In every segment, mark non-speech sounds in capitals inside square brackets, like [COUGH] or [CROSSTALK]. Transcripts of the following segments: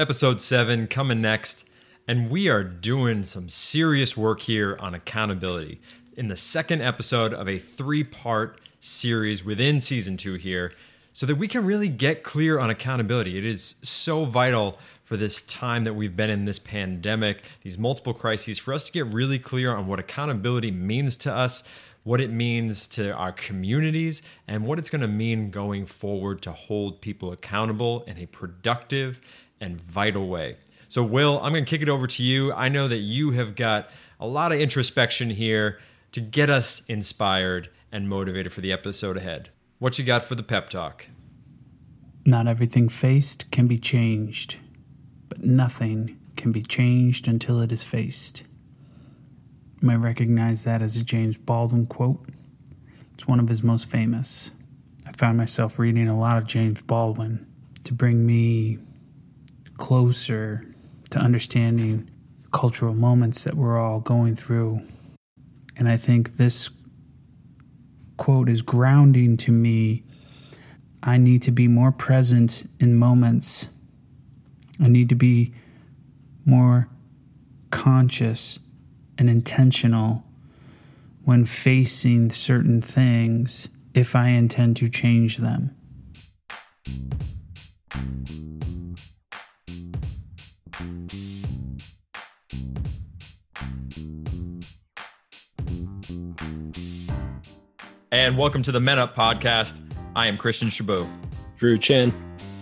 Episode 7 coming next, and we are doing some serious work here on accountability in the second episode of a three part series within season 2 here so that we can really get clear on accountability. It is so vital for this time that we've been in this pandemic, these multiple crises, for us to get really clear on what accountability means to us, what it means to our communities, and what it's going to mean going forward to hold people accountable in a productive and vital way. So, Will, I'm going to kick it over to you. I know that you have got a lot of introspection here to get us inspired and motivated for the episode ahead. What you got for the pep talk? Not everything faced can be changed, but nothing can be changed until it is faced. You might recognize that as a James Baldwin quote. It's one of his most famous. I found myself reading a lot of James Baldwin to bring me closer to understanding cultural moments that we're all going through. And I think this quote is grounding to me. I need to be more present in moments. I need to be more conscious and intentional when facing certain things if I intend to change them. And welcome to the Men Up podcast. I am Christian Shaboo. Drew Chin.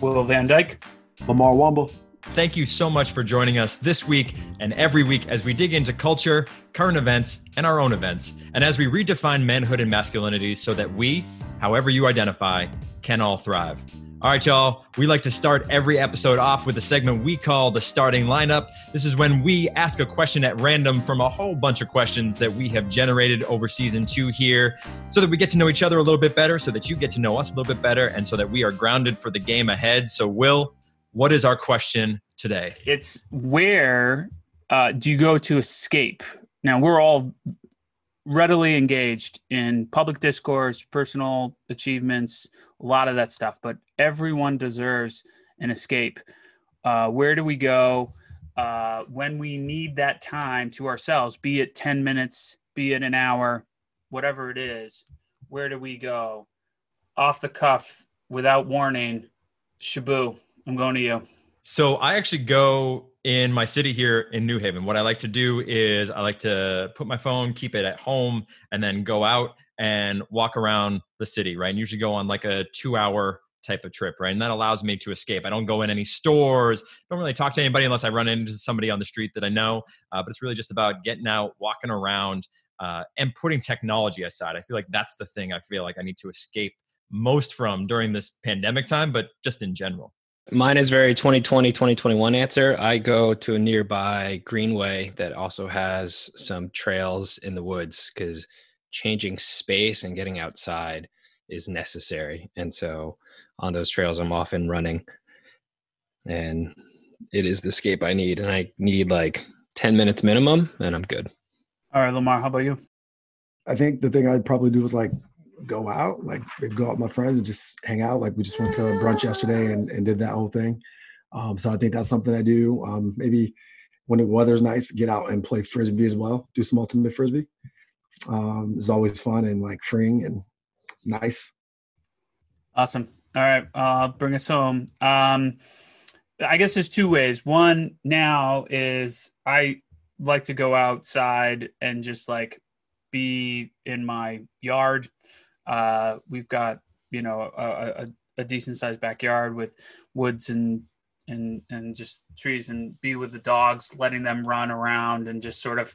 Will Van Dyke. Lamarr Wumble. Thank you so much for joining us this week and every week as we dig into culture, current events, and our own events, and as we redefine manhood and masculinity so that we, however you identify, can all thrive. All right, y'all. We like to start every episode off with a segment we call the starting lineup. This is when we ask a question at random from a whole bunch of questions that we have generated over season two here so that we get to know each other a little bit better, so that you get to know us a little bit better, and so that we are grounded for the game ahead. So, Will, what is our question today? It's where uh, do you go to escape? Now, we're all readily engaged in public discourse, personal achievements, a lot of that stuff, but everyone deserves an escape. Uh, where do we go uh, when we need that time to ourselves, be it 10 minutes, be it an hour, whatever it is? Where do we go? Off the cuff, without warning, Shaboo, I'm going to you. So I actually go in my city here in New Haven. What I like to do is I like to put my phone, keep it at home, and then go out and walk around the city, right? And usually go on like a two hour type of trip, right? And that allows me to escape. I don't go in any stores, don't really talk to anybody unless I run into somebody on the street that I know. Uh, but it's really just about getting out, walking around, uh, and putting technology aside. I feel like that's the thing I feel like I need to escape most from during this pandemic time, but just in general. Mine is very 2020, 2021 answer. I go to a nearby greenway that also has some trails in the woods because changing space and getting outside is necessary. And so on those trails, I'm often running and it is the escape I need. And I need like 10 minutes minimum and I'm good. All right, Lamarr, how about you? I think the thing I'd probably do was like go out, like go out with my friends and just hang out. Like we just went to brunch yesterday and, and did that whole thing. Um, so I think that's something I do. Um, maybe when the weather's nice, get out and play frisbee as well. Do some ultimate frisbee. Um, it's always fun and like freeing and nice. Awesome. All right, uh, bring us home. Um, I guess there's two ways. One now is I like to go outside and just like be in my yard uh, we've got you know a, a, a decent sized backyard with woods and and and just trees and be with the dogs, letting them run around and just sort of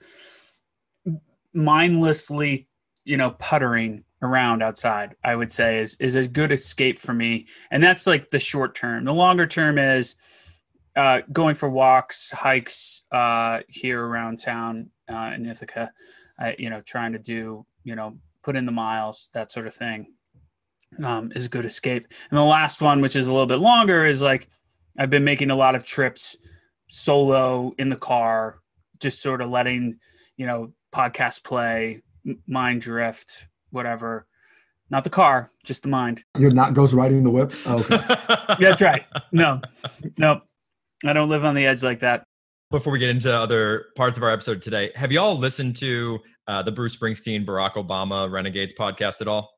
mindlessly, you know, puttering around outside. I would say is is a good escape for me, and that's like the short term. The longer term is uh, going for walks, hikes uh, here around town uh, in Ithaca. you know, trying to do you know put in the miles, that sort of thing, um, is a good escape. And the last one, which is a little bit longer, is like I've been making a lot of trips solo in the car, just sort of letting, you know, podcast play, mind drift, whatever. Not the car, just the mind. You're not ghost riding the whip. Oh, okay. [LAUGHS] That's right. No, no. I don't live on the edge like that. Before we get into other parts of our episode today, have you all listened to uh, the Bruce Springsteen, Barack Obama Renegades podcast at all?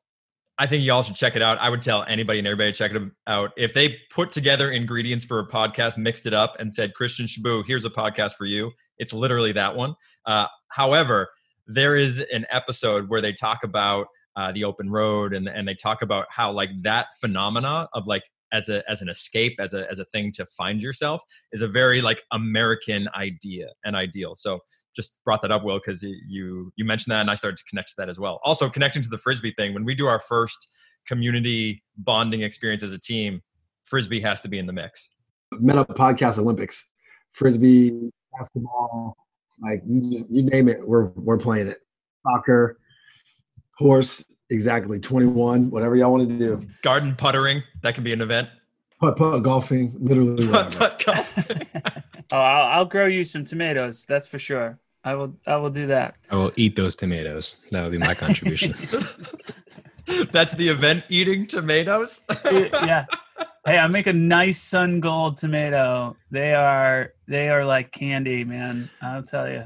I think y'all should check it out. I would tell anybody and everybody to check it out. If they put together ingredients for a podcast, mixed it up, and said, Christian Shaboo, here's a podcast for you, it's literally that one. Uh, however, there is an episode where they talk about uh, the open road and, and they talk about how like that phenomena of like as a as an escape as a as a thing to find yourself is a very like american idea and ideal so just brought that up, Will, because you you mentioned that, and I started to connect to that as well. Also, connecting to the frisbee thing, when we do our first community bonding experience as a team, frisbee has to be in the mix. Up Podcast Olympics, frisbee, basketball, like you just you name it, we're we're playing it. Soccer, horse, exactly. Twenty one, whatever y'all want to do. Garden puttering, that can be an event. Putt putt golfing, literally. Putt putt golfing. [LAUGHS] oh, I'll, I'll grow you some tomatoes. That's for sure. I will I will do that. I will eat those tomatoes. That would be my contribution. [LAUGHS] That's the event eating tomatoes. yeah. Hey, I make a nice sun gold tomato. They are they are like candy, man. I'll tell you.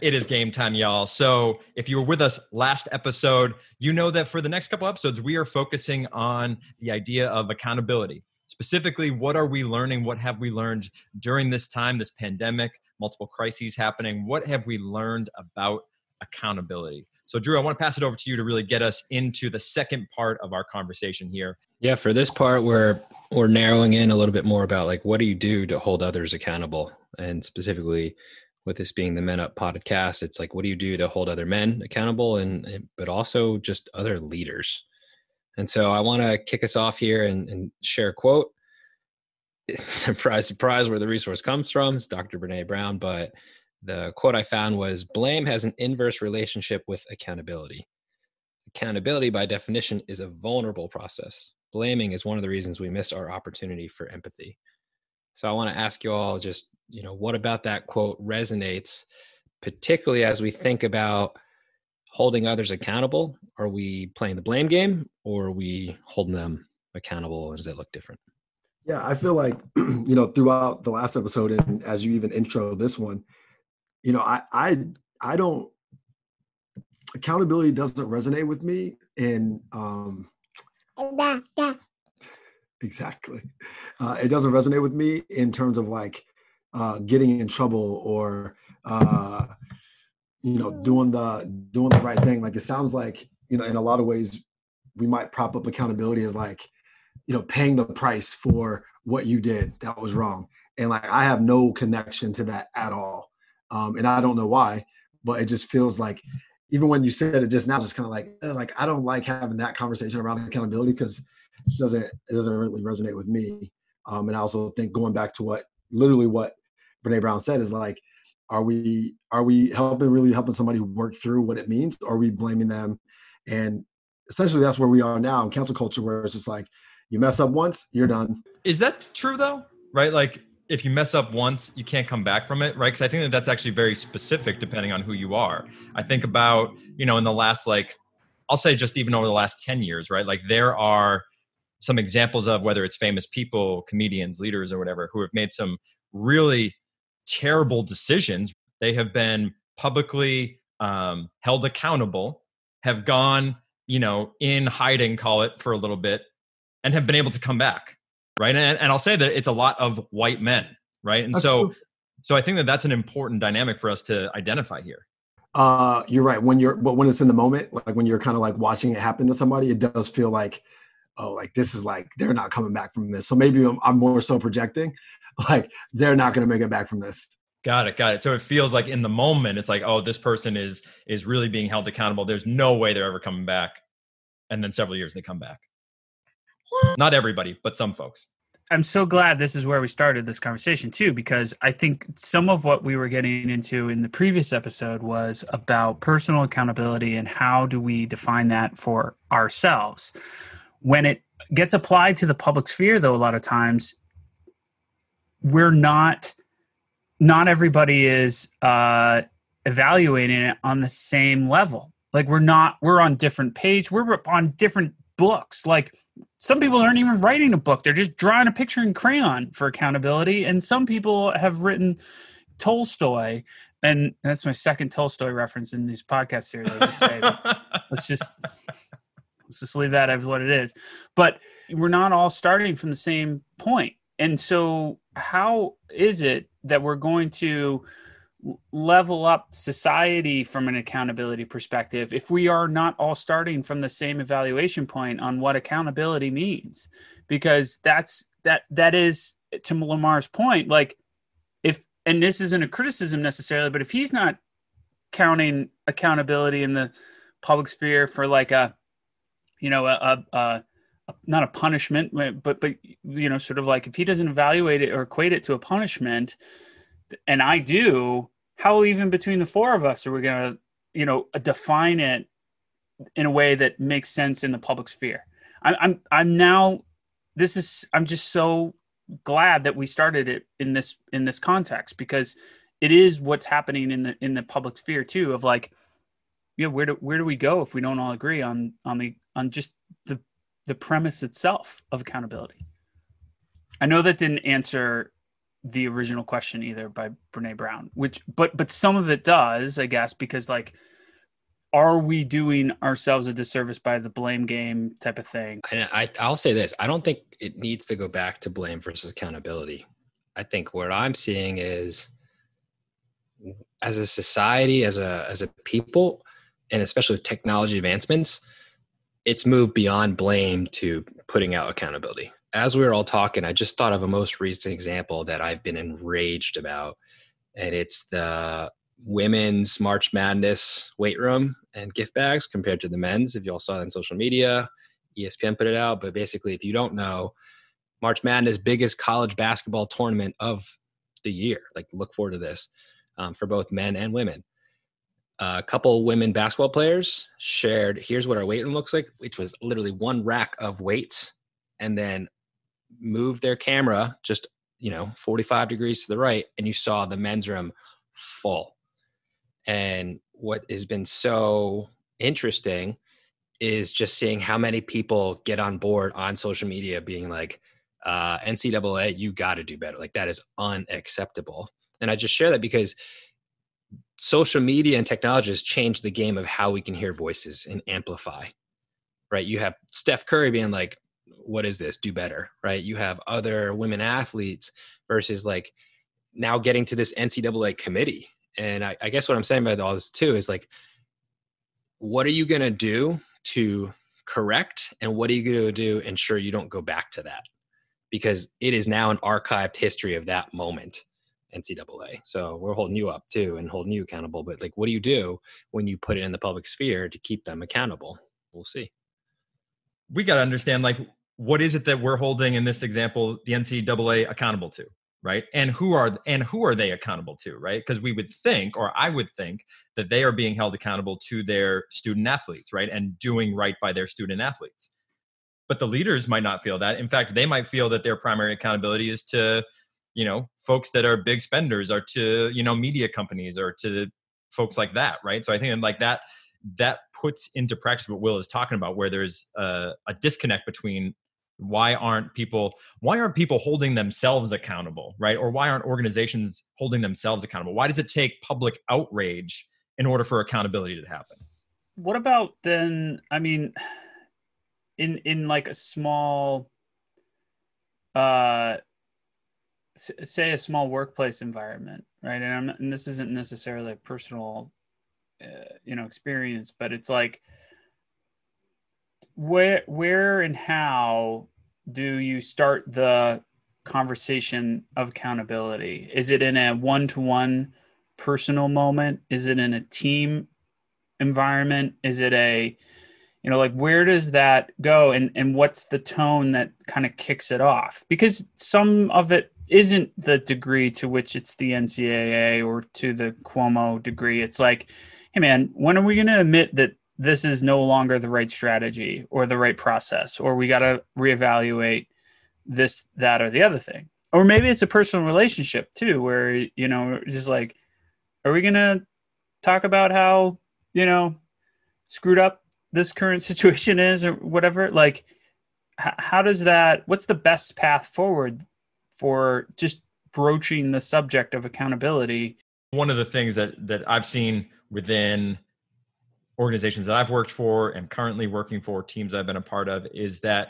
It is game time, y'all. So, if you were with us last episode, you know that for the next couple episodes, we are focusing on the idea of accountability. Specifically, what are we learning? What have we learned during this time, this pandemic? multiple crises happening. What have we learned about accountability? So, Drew, I want to pass it over to you to really get us into the second part of our conversation here. Yeah, for this part, we're we're narrowing in a little bit more about like what do you do to hold others accountable, and specifically with this being the Men Up podcast, it's like what do you do to hold other men accountable, and but also just other leaders. And so, I want to kick us off here and, and share a quote [LAUGHS] surprise, surprise, where the resource comes from. It's Dr. Brene Brown, but the quote I found was blame has an inverse relationship with accountability. Accountability, by definition, is a vulnerable process. Blaming is one of the reasons we miss our opportunity for empathy. So I want to ask you all just, you know, what about that quote resonates, particularly as we think about holding others accountable? Are we playing the blame game or are we holding them accountable? Does that look different? Yeah, I feel like [CLEARS THROAT] you know throughout the last episode and as you even intro this one, you know, I I I don't accountability doesn't resonate with me and um exactly. Uh, it doesn't resonate with me in terms of like uh, getting in trouble or uh, you know doing the doing the right thing. Like it sounds like you know in a lot of ways we might prop up accountability as like you know paying the price for what you did that was wrong. And like i have no connection to that at all. Um, and i don't know why but it just feels like even when you said it just now it's kind of like like i don't like having that conversation around accountability because it doesn't it doesn't really resonate with me um, and i also think going back to what literally what brene brown said is like are we are we helping really helping somebody work through what it means or are we blaming them and essentially that's where we are now in cancel culture where it's just like you mess up once, you're done. Is that true though? Right? Like if you mess up once, you can't come back from it, right? Because I think that that's actually very specific depending on who you are. I think about, you know, in the last like, I'll say just even over the last 10 years, right? Like there are some examples of whether it's famous people, comedians, leaders, or whatever, who have made some really terrible decisions. They have been publicly um, held accountable, have gone, you know, in hiding, call it for a little bit, and have been able to come back right and, and i'll say that it's a lot of white men right and that's so true. so i think that that's an important dynamic for us to identify here uh you're right when you're but when it's in the moment like when you're kind of like watching it happen to somebody it does feel like oh like this is like they're not coming back from this. So maybe i'm, I'm more so projecting [LAUGHS] like they're not going to make it back from this. Got it got it. So it feels like in the moment it's like oh this person is is really being held accountable. There's no way they're ever coming back. And then several years they come back. Not everybody, but some folks. I'm so glad this is where we started this conversation too, because I think some of what we were getting into in the previous episode was about personal accountability and how do we define that for ourselves. When it gets applied to the public sphere, though, a lot of times we're not, not everybody is uh, evaluating it on the same level. Like we're not, we're on different page, we're on different books. Like some people aren't even writing a book they're just drawing a picture in crayon for accountability and some people have written tolstoy and that's my second tolstoy reference in these podcast series i just say [LAUGHS] let's just let's just leave that as what it is but we're not all starting from the same point. and so how is it that we're going to level up society from an accountability perspective if we are not all starting from the same evaluation point on what accountability means because that's that that is to lamarr's point like if and this isn't a criticism necessarily but if he's not counting accountability in the public sphere for like a you know a, a, a not a punishment but but you know sort of like if he doesn't evaluate it or equate it to a punishment and I do, how even between the four of us are we going to, you know, define it in a way that makes sense in the public sphere? I'm, I'm, I'm now, this is, I'm just so glad that we started it in this, in this context because it is what's happening in the, in the public sphere too, of like, yeah, where do, where do we go if we don't all agree on, on the, on just the, the premise itself of accountability? I know that didn't answer the original question either by Brene Brown, which but but some of it does, I guess, because like are we doing ourselves a disservice by the blame game type of thing? I, I will say this: I don't think it needs to go back to blame versus accountability. I think what I'm seeing is, as a society, as a as a people, and especially with technology advancements, it's moved beyond blame to putting out accountability as we were all talking, I just thought of a most recent example that I've been enraged about, and it's the women's March Madness weight room and gift bags compared to the men's. If you all saw it on social media, ESPN put it out. But basically, if you don't know, March Madness biggest college basketball tournament of the year. Like, look forward to this um, for both men and women. A couple women basketball players shared. Here's what our weight room looks like, which was literally one rack of weights and then moved their camera just you know 45 degrees to the right and you saw the men's room full and what has been so interesting is just seeing how many people get on board on social media being like uh, ncaa you got to do better like that is unacceptable and i just share that because social media and technology has changed the game of how we can hear voices and amplify right? You have steph curry being like what is this? Do better right? You have other women athletes versus like now getting to this ncaa committee. And i, I guess what i'm saying by all this too is like what are you going to do to correct and what are you going to do ensure you don't go back to that? Because it is now an archived history of that moment ncaa so we're holding you up too and holding you accountable but like what do you do when you put it in the public sphere to keep them accountable? We'll see. We got to understand like what is it that we're holding in this example the ncaa accountable to right? And who are and who are they accountable to right? Because we would think or i would think that they are being held accountable to their student athletes right? And doing right by their student athletes. But the leaders might not feel that. In fact they might feel that their primary accountability is to you know folks that are big spenders or to you know media companies or to folks like that right? So i think like that that puts into practice what will is talking about where there's a, a disconnect between why aren't people why aren't people holding themselves accountable right? Or why aren't organizations holding themselves accountable? Why does it take public outrage in order for accountability to happen? What about then i mean in in like a small uh say a small workplace environment right? And, and this isn't necessarily a personal uh, you know experience but it's like where where and how do you start the conversation of accountability? Is it in a one-to-one personal moment? Is it in a team environment? Is it a you know like where does that go? And and what's the tone that kind of kicks it off? Because some of it isn't the degree to which it's the ncaa or to the cuomo degree it's like hey man when are we going to admit that this is no longer the right strategy or the right process, or we got to reevaluate this, that, or the other thing. Or maybe it's a personal relationship too, where, you know, just like, are we going to talk about how, you know, screwed up this current [LAUGHS] situation is or whatever? Like, how does that what's the best path forward for just broaching the subject of accountability one of the things that that i've seen within organizations that i've worked for and currently working for teams i've been a part of is that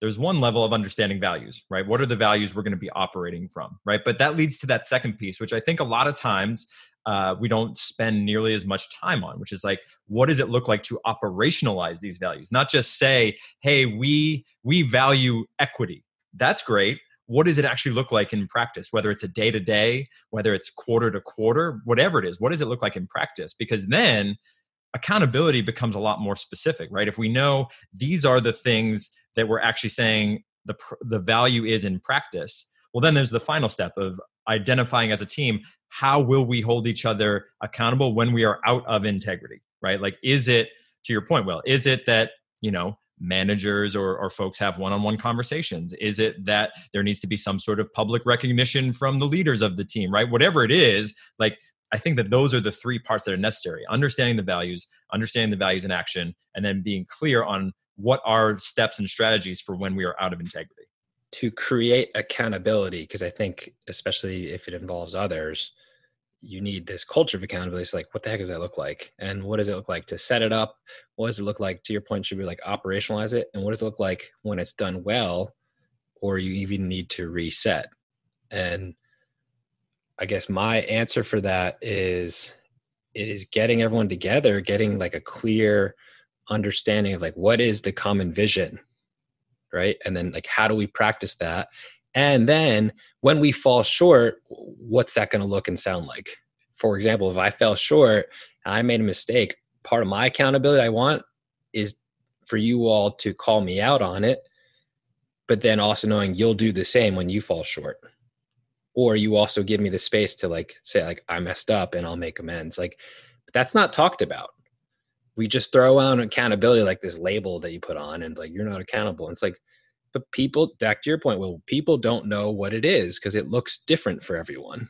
there's one level of understanding values right what are the values we're going to be operating from right but that leads to that second piece which i think a lot of times uh, we don't spend nearly as much time on, which is like, what does it look like to operationalize these values? Not just say, hey, we we value equity. That's great. What does it actually look like in practice? Whether it's a day to day, whether it's quarter to quarter, whatever it is, what does it look like in practice? Because then accountability becomes a lot more specific, right? If we know these are the things that we're actually saying the the value is in practice, well, then there's the final step of identifying as a team how will we hold each other accountable when we are out of integrity right like is it to your point well is it that you know managers or, or folks have one-on-one conversations? Is it that there needs to be some sort of public recognition from the leaders of the team right? Whatever it is like i think that those are the three parts that are necessary understanding the values understanding the values in action and then being clear on what are steps and strategies for when we are out of integrity. To create accountability because i think especially if it involves others you need this culture of accountability. It's like, what the heck does that look like? And what does it look like to set it up? What does it look like, to your point, should we like operationalize it? And what does it look like when it's done well, or you even need to reset? And I guess my answer for that is it is getting everyone together, getting like a clear understanding of like what is the common vision, right? And then like how do we practice that? And then when we fall short, what's that going to look and sound like? For example, if I fell short and I made a mistake, part of my accountability I want is for you all to call me out on it, but then also knowing you'll do the same when you fall short. Or you also give me the space to like say like I messed up and I'll make amends. Like that's not talked about. We just throw on accountability like this label that you put on and like you're not accountable. And it's like but people back to your point well people don't know what it is because it looks different for everyone.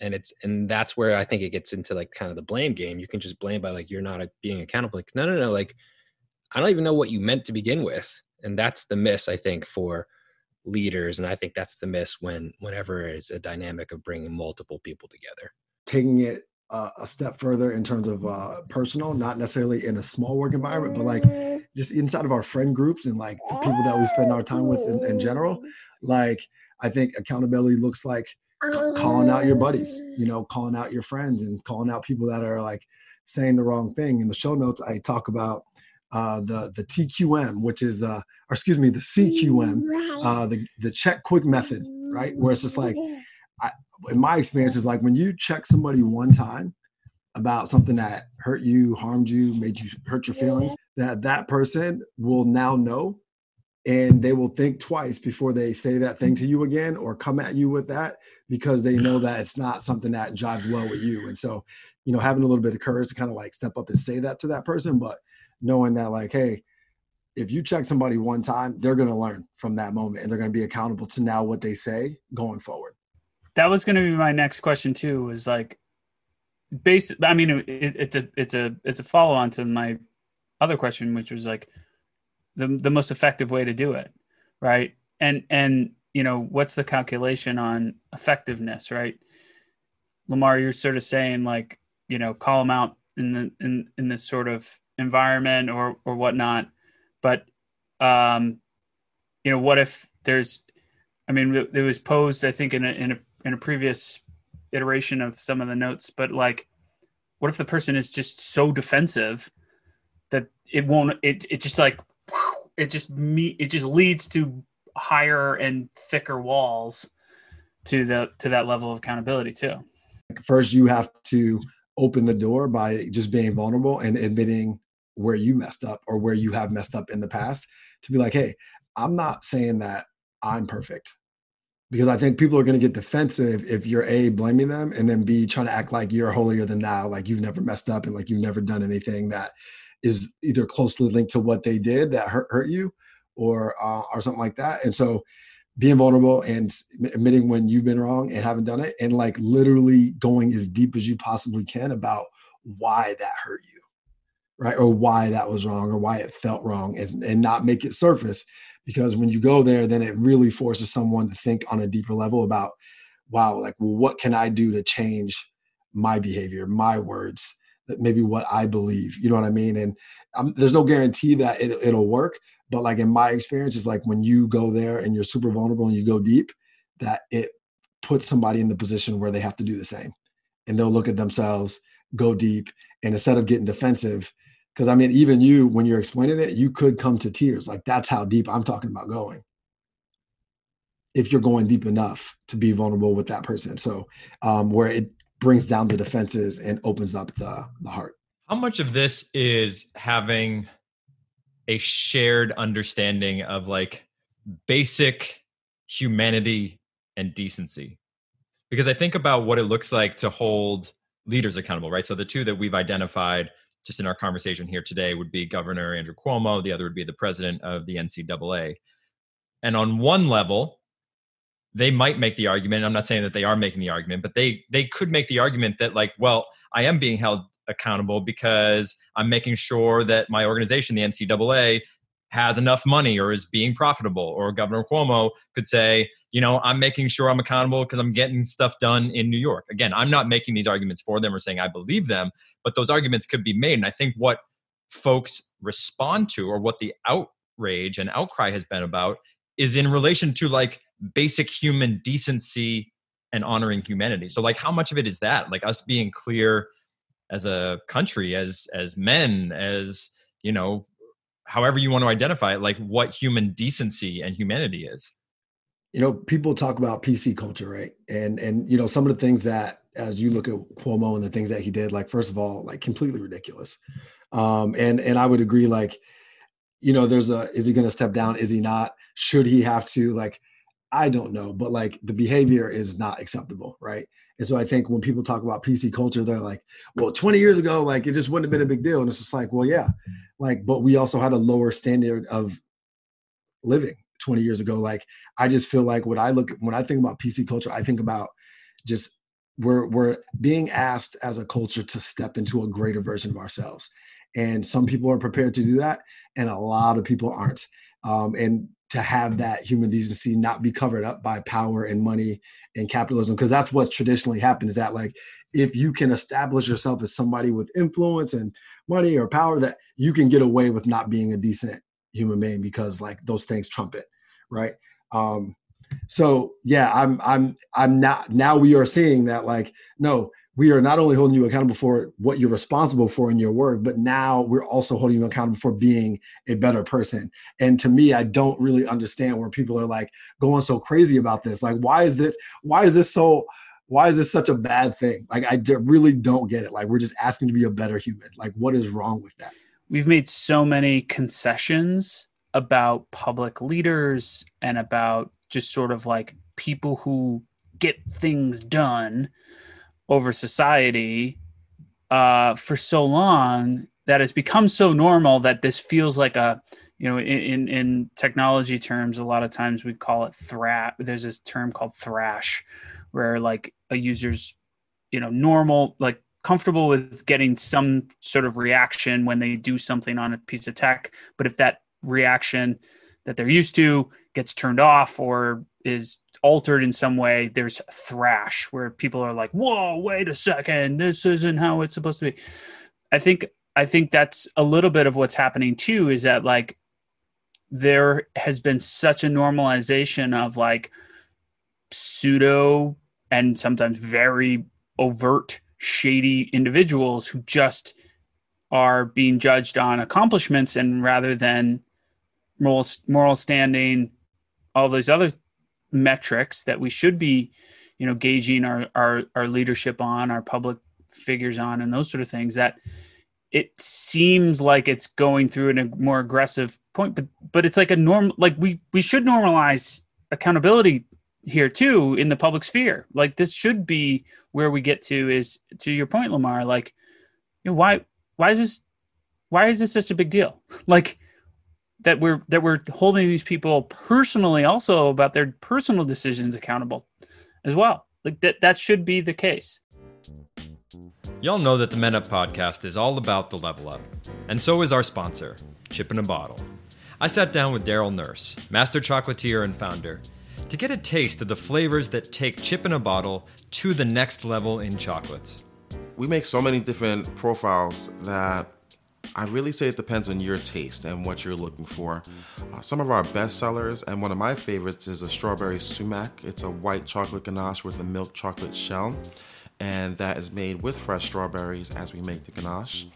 And it's and that's where i think it gets into like kind of the blame game. You can just blame by like you're not being accountable. Like no no no like i don't even know what you meant to begin with. And that's the miss i think for leaders. And i think that's the miss when whenever it's a dynamic of bringing multiple people together. Taking it uh, a step further in terms of uh, personal not necessarily in a small work environment but like just inside of our friend groups and like the people that we spend our time with in, in general like i think accountability looks like calling out your buddies you know calling out your friends and calling out people that are like saying the wrong thing. In the show notes i talk about uh, the the TQM, which is the, or excuse me, the CQM, uh, the the check quick method, right? Where it's just like, I, in my experience, is like when you check somebody one time about something that hurt you, harmed you, made you hurt your feelings, that that person will now know and they will think twice before they say that thing to you again or come at you with that because they know that it's not something that jives well with you. And so, you know, having a little bit of courage to kind of like step up and say that to that person, but knowing that like, hey, if you check somebody one time, they're going to learn from that moment and they're going to be accountable to now what they say going forward. That was going to be my next question too. Was like, base. I mean, it, it's a it's a it's a follow on to my other question, which was like the the most effective way to do it, right? And and you know what's the calculation on effectiveness, right? Lamarr, you're sort of saying like you know call them out in the in in this sort of environment or or whatnot, but um, you know what if there's, I mean, it was posed I think in a in a in a previous iteration of some of the notes, but like, what if the person is just so defensive that it won't it it just like it just me it just leads to higher and thicker walls to the to that level of accountability too? First you have to open the door by just being vulnerable and admitting where you messed up or where you have messed up in the past to be like hey i'm not saying that i'm perfect because i think people are going to get defensive if you're a blaming them and then b trying to act like you're holier than thou like you've never messed up and like you've never done anything that is either closely linked to what they did that hurt, hurt you or uh, or something like that. And so being vulnerable and admitting when you've been wrong and haven't done it and like literally going as deep as you possibly can about why that hurt you right? Or why that was wrong or why it felt wrong and, and not make it surface because when you go there, then it really forces someone to think on a deeper level about, wow, like, well, what can I do to change my behavior, my words, that maybe what I believe, you know what I mean? And um, there's no guarantee that it, it'll work, but like in my experience, it's like when you go there and you're super vulnerable and you go deep, that it puts somebody in the position where they have to do the same, and they'll look at themselves, go deep, and instead of getting defensive, because I mean, even you, when you're explaining it, you could come to tears. Like that's how deep I'm talking about going. If you're going deep enough to be vulnerable with that person. So, um, where it brings down the defenses and opens up the, the heart. How much of this is having a shared understanding of like basic humanity and decency? Because I think about what it looks like to hold leaders accountable, right? So the two that we've identified just in our conversation here today would be Governor Andrew Cuomo, the other would be the president of the NCAA. And on one level, they might make the argument, I'm not saying that they are making the argument, but they they could make the argument that like, well, I am being held accountable because I'm making sure that my organization, the NCAA, has enough money or is being profitable. Or Governor Cuomo could say, you know, I'm making sure I'm accountable because I'm getting stuff done in New York. Again, I'm not making these arguments for them or saying I believe them, but those arguments could be made. And I think what folks respond to or what the outrage and outcry has been about is in relation to like basic human decency and honoring humanity. So like how much of it is that? Like us being clear as a country as as men as you know however you want to identify it like what human decency and humanity is. You know people talk about pc culture right? And and you know some of the things that as you look at cuomo and the things that he did like first of all like completely ridiculous. Um and and i would agree like you know there's a is he going to step down? Is he not? Should he have to? Like i don't know but like the behavior is not acceptable right? And so i think when people talk about pc culture they're like well 20 years ago like it just wouldn't have been a big deal. And it's just like well yeah like but we also had a lower standard of living 20 years ago. Like i just feel like when i look when i think about pc culture i think about just we're we're being asked as a culture to step into a greater version of ourselves. And some people are prepared to do that and a lot of people aren't. Um, and to have that human decency not be covered up by power and money and capitalism because that's what's traditionally happened is that like if you can establish yourself as somebody with influence and money or power that you can get away with not being a decent human being because like those things trump it right um so yeah i'm i'm i'm not now we are seeing that like no we are not only holding you accountable for what you're responsible for in your work, but now we're also holding you accountable for being a better person. And to me, I don't really understand where people are like going so crazy about this. Like, why is this? Why is this so? Why is this such a bad thing? Like, I really don't get it. Like, we're just asking to be a better human. Like, what is wrong with that? We've made so many concessions about public leaders and about just sort of like people who get things done over society uh, for so long that it's become so normal that this feels like a you know in in technology terms a lot of times we call it thrash there's this term called thrash where like a user's you know normal like comfortable with getting some sort of reaction when they do something on a piece of tech but if that reaction that they're used to gets turned off or is altered in some way, there's thrash where people are like, "Whoa, wait a second, this isn't how it's supposed to be." I think I think that's a little bit of what's happening too. Is that like there has been such a normalization of like pseudo and sometimes very overt shady individuals who just are being judged on accomplishments and rather than moral moral standing all those other metrics that we should be you know gauging our our, our leadership on our public figures on and those sort of things that it seems like it's going through in a more aggressive point but but it's like a norm like we we should normalize accountability here too in the public sphere. Like this should be where we get to is to your point lamarr like you know, why why is this why is this such a big deal? [LAUGHS] Like that we're that we're holding these people personally also about their personal decisions accountable as well. Like that that should be the case. Y'all know that the men up podcast is all about the level up and so is our sponsor chip in a bottle. I sat down with Daryl Nurse, master chocolatier and founder, to get a taste of the flavors that take chip in a bottle to the next level in chocolates. We make so many different profiles that I really say it depends on your taste and what you're looking for. Uh, some of our best sellers, and one of my favorites, is a strawberry sumac. It's a white chocolate ganache with a milk chocolate shell, and that is made with fresh strawberries as we make the ganache.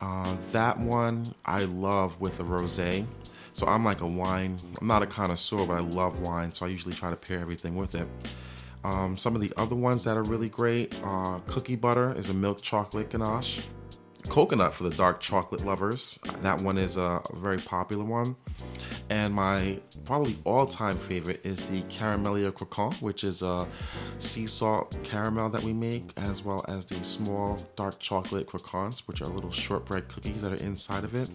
Uh, that one I love with a rosé. So I'm like a wine. I'm not a connoisseur, but I love wine, so I usually try to pair everything with it. Um, some of the other ones that are really great, cookie butter is a milk chocolate ganache coconut for the dark chocolate lovers. That one is a very popular one. And my probably all time favorite is the Caramelia Croquant, which is a sea salt caramel that we make, as well as the small dark chocolate croquants, which are little shortbread cookies that are inside of it.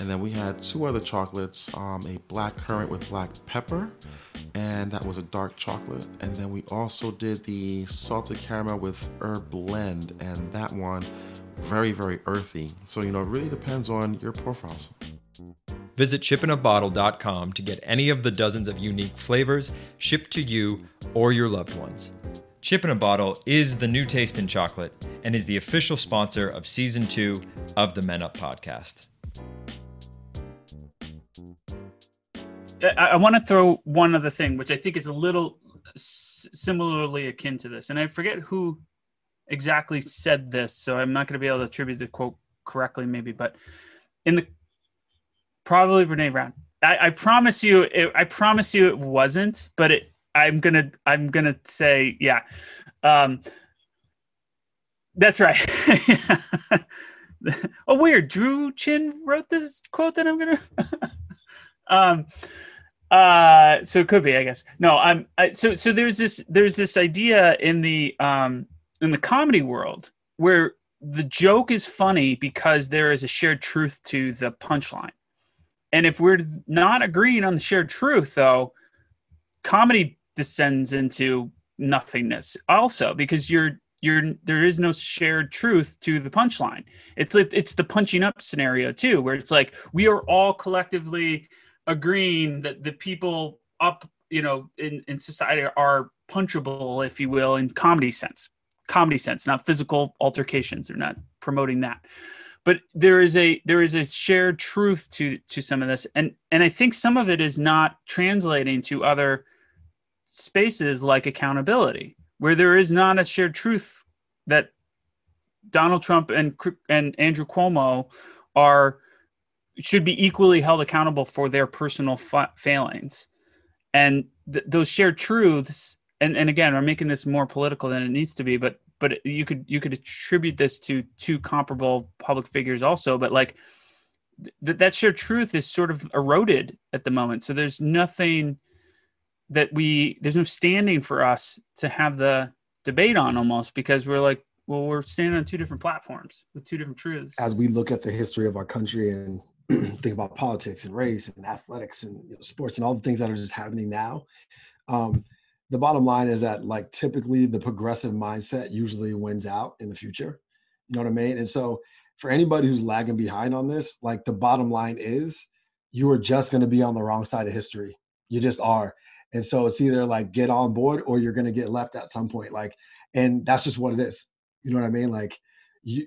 And then we had two other chocolates um, a black currant with black pepper, and that was a dark chocolate. And then we also did the salted caramel with herb blend, and that one very, very earthy. So, you know, it really depends on your profiles. Visit chipinabottle.com to get any of the dozens of unique flavors shipped to you or your loved ones. Chip in a Bottle is the new taste in chocolate and is the official sponsor of season two of the Men Up podcast. I, I want to throw one other thing, which I think is a little s- similarly akin to this, and I forget who exactly said this, so I'm not going to be able to attribute the quote correctly, maybe, but in the probably Brene Brown. I, I promise you, it, I promise you, it wasn't, but it. I'm gonna, I'm gonna say, yeah. Um, that's right. [LAUGHS] oh, weird. Drew Chin wrote this quote that I'm gonna. [LAUGHS] um, uh, so it could be, I guess. No, I'm. I, so so there's this there's this idea in the um in the comedy world where the joke is funny because there is a shared truth to the punchline. And if we're not agreeing on the shared truth, though, comedy descends into nothingness also because you're you're there is no shared truth to the punchline. It's like it's the punching up scenario too, where it's like we are all collectively agreeing that the people up, you know, in, in society are punchable, if you will, in comedy sense comedy sense, not physical altercations. They're not promoting that. But there is a there is a shared truth to to some of this, and and I think some of it is not translating to other spaces like accountability, where there is not a shared truth that Donald Trump and and Andrew Cuomo are should be equally held accountable for their personal fa- failings, and th- those shared truths and and again, I'm making this more political than it needs to be, but but you could you could attribute this to two comparable public figures also, but like th- that shared truth is sort of eroded at the moment. So there's nothing that we there's no standing for us to have the debate on almost because we're like well we're standing on two different platforms with two different truths as we look at the history of our country and [CLEARS THROAT] think about politics and race and athletics and you know, sports and all the things that are just happening now um, the bottom line is that like typically the progressive mindset usually wins out in the future. You know what I mean? And so for anybody who's lagging behind on this, like the bottom line is you are just going to be on the wrong side of history. You just are. And so it's either like get on board or you're going to get left at some point. Like, and that's just what it is. You know what I mean? Like you,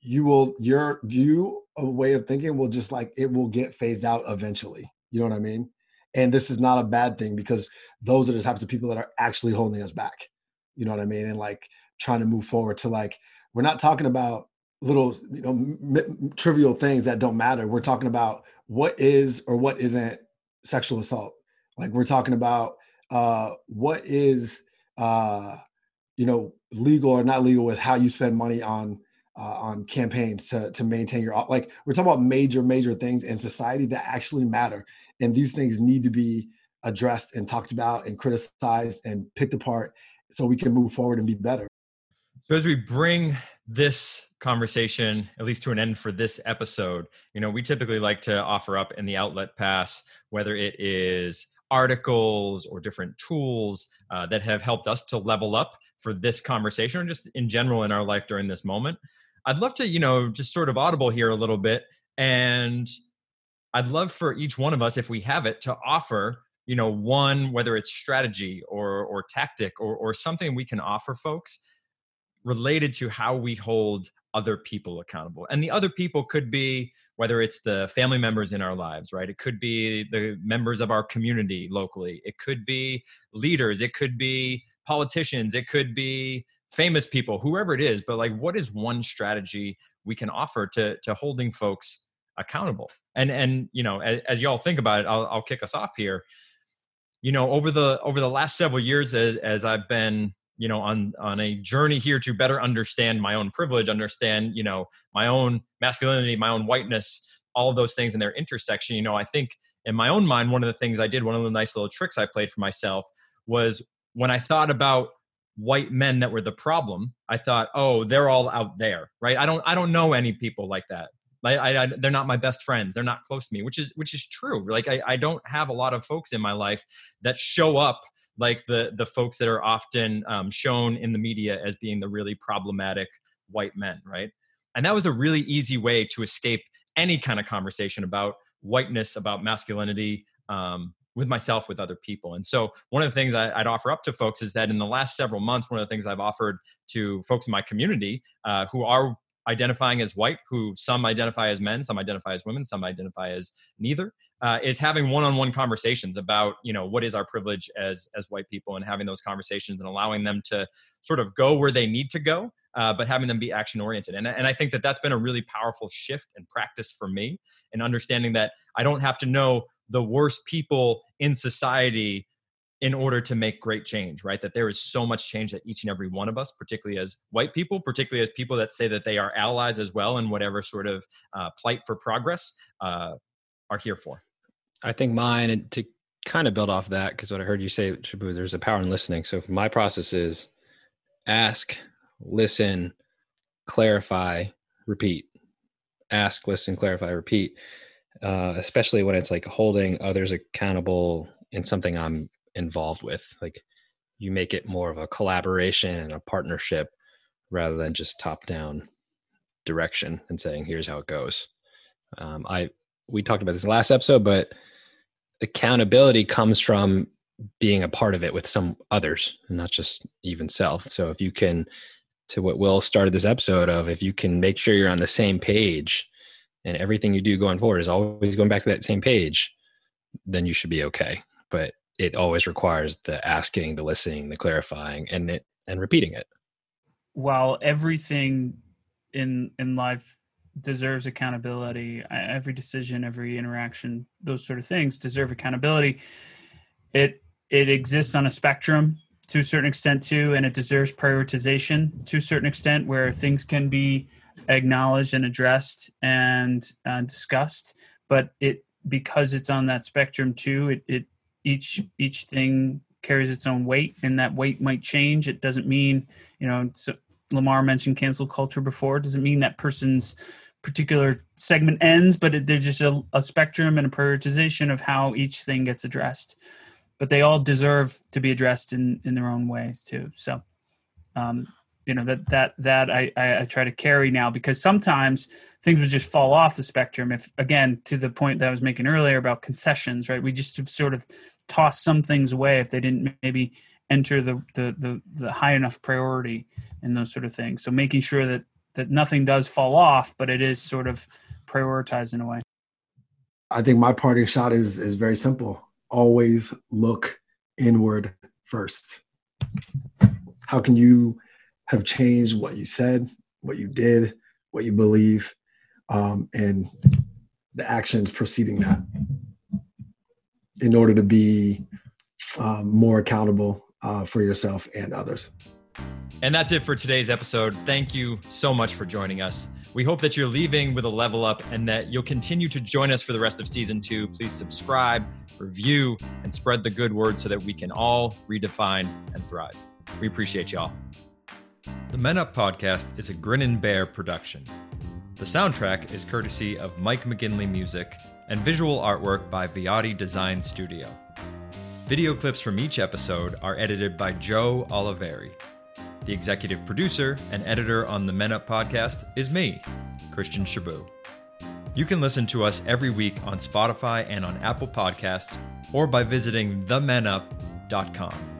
you will, your view a way of thinking will just like, it will get phased out eventually. You know what I mean? And this is not a bad thing because those are the types of people that are actually holding us back. You know what I mean? And like trying to move forward to like, we're not talking about little, you know, m- trivial things that don't matter. We're talking about what is or what isn't sexual assault. Like we're talking about uh, what is, uh, you know, legal or not legal with how you spend money on uh, on campaigns to to maintain your like we're talking about major major things in society that actually matter and these things need to be addressed and talked about and criticized and picked apart so we can move forward and be better. So as we bring this conversation at least to an end for this episode you know we typically like to offer up in the outlet pass whether it is articles or different tools uh, that have helped us to level up for this conversation or just in general in our life during this moment. I'd love to, you know, just sort of audible here a little bit and I'd love for each one of us, if we have it, to offer, you know, one, whether it's strategy or or tactic or or something we can offer folks related to how we hold other people accountable. And the other people could be whether it's the family members in our lives, right? It could be the members of our community locally. It could be leaders. It could be politicians. It could be famous people, whoever it is. But like, what is one strategy we can offer to to holding folks accountable? And and you know, as, as y'all think about it, I'll, I'll kick us off here. You know, over the over the last several years, as as I've been you know on on a journey here to better understand my own privilege understand you know my own masculinity my own whiteness all of those things in their intersection you know i think in my own mind one of the things i did one of the nice little tricks i played for myself was when i thought about white men that were the problem i thought oh they're all out there right i don't i don't know any people like that I, I, they're not my best friends they're not close to me which is which is true like I, I don't have a lot of folks in my life that show up like the the folks that are often um, shown in the media as being the really problematic white men, right? And that was a really easy way to escape any kind of conversation about whiteness, about masculinity, um, with myself, with other people. And so, one of the things I, would offer up to folks is that in the last several months, one of the things I've offered to folks in my community uh, who are identifying as white, who some identify as men, some identify as women, some identify as neither, uh, is having one-on-one conversations about you know what is our privilege as as white people, and having those conversations and allowing them to sort of go where they need to go, uh, but having them be action oriented. And and I think that that's been a really powerful shift and practice for me in understanding that I don't have to know the worst people in society in order to make great change, right? That there is so much change that each and every one of us, particularly as white people, particularly as people that say that they are allies as well in whatever sort of uh, plight for progress, uh, are here for. I think mine, and to kind of build off that, because what I heard you say, Shaboo, there's a power in listening. So my process is ask, listen, clarify, repeat. Ask, listen, clarify, repeat. Uh, especially when it's like holding others accountable in something I'm involved with like you make it more of a collaboration and a partnership rather than just top down direction and saying here's how it goes. Um, i we talked about this last episode but accountability comes from being a part of it with some others and not just even self. So if you can to what will started this episode of if you can make sure you're on the same page and everything you do going forward is always going back to that same page then you should be okay. But it always requires the asking, the listening, the clarifying, and it and repeating it. While everything in in life deserves accountability, every decision, every interaction, those sort of things deserve accountability. It it exists on a spectrum to a certain extent too, and it deserves prioritization to a certain extent, where things can be acknowledged and addressed and uh, discussed. But it because it's on that spectrum too, it, it each each thing carries its own weight and that weight might change. It doesn't mean you know so lamarr mentioned cancel culture before. It doesn't mean that person's particular segment ends but it, there's just a, a spectrum and a prioritization of how each thing gets addressed. But they all deserve to be addressed in in their own ways too. So um you know that that that I, I, try to carry now because sometimes things would just fall off the spectrum if again to the point that i was making earlier about concessions right we just sort of toss some things away if they didn't maybe enter the, the the the, high enough priority and those sort of things. So making sure that that nothing does fall off, but it is sort of prioritized in a way. I think my parting shot is is very simple. Always look inward first. How can you have changed what you said, what you did, what you believe, um, and the actions preceding that? in order to be um, more accountable uh, for yourself and others. And that's it for today's episode. Thank you so much for joining us. We hope that you're leaving with a level up and that you'll continue to join us for the rest of season two. Please subscribe, review, and spread the good word so that we can all redefine and thrive. We appreciate y'all. The Men Up podcast is a Grin and Bear production. The soundtrack is courtesy of Mike McGinley Music and visual artwork by Viotti Design Studio. Video clips from each episode are edited by Joe Oliveri. The executive producer and editor on the Men Up podcast is me, Christian Shaboo. You can listen to us every week on Spotify and on Apple Podcasts or by visiting themenup.com.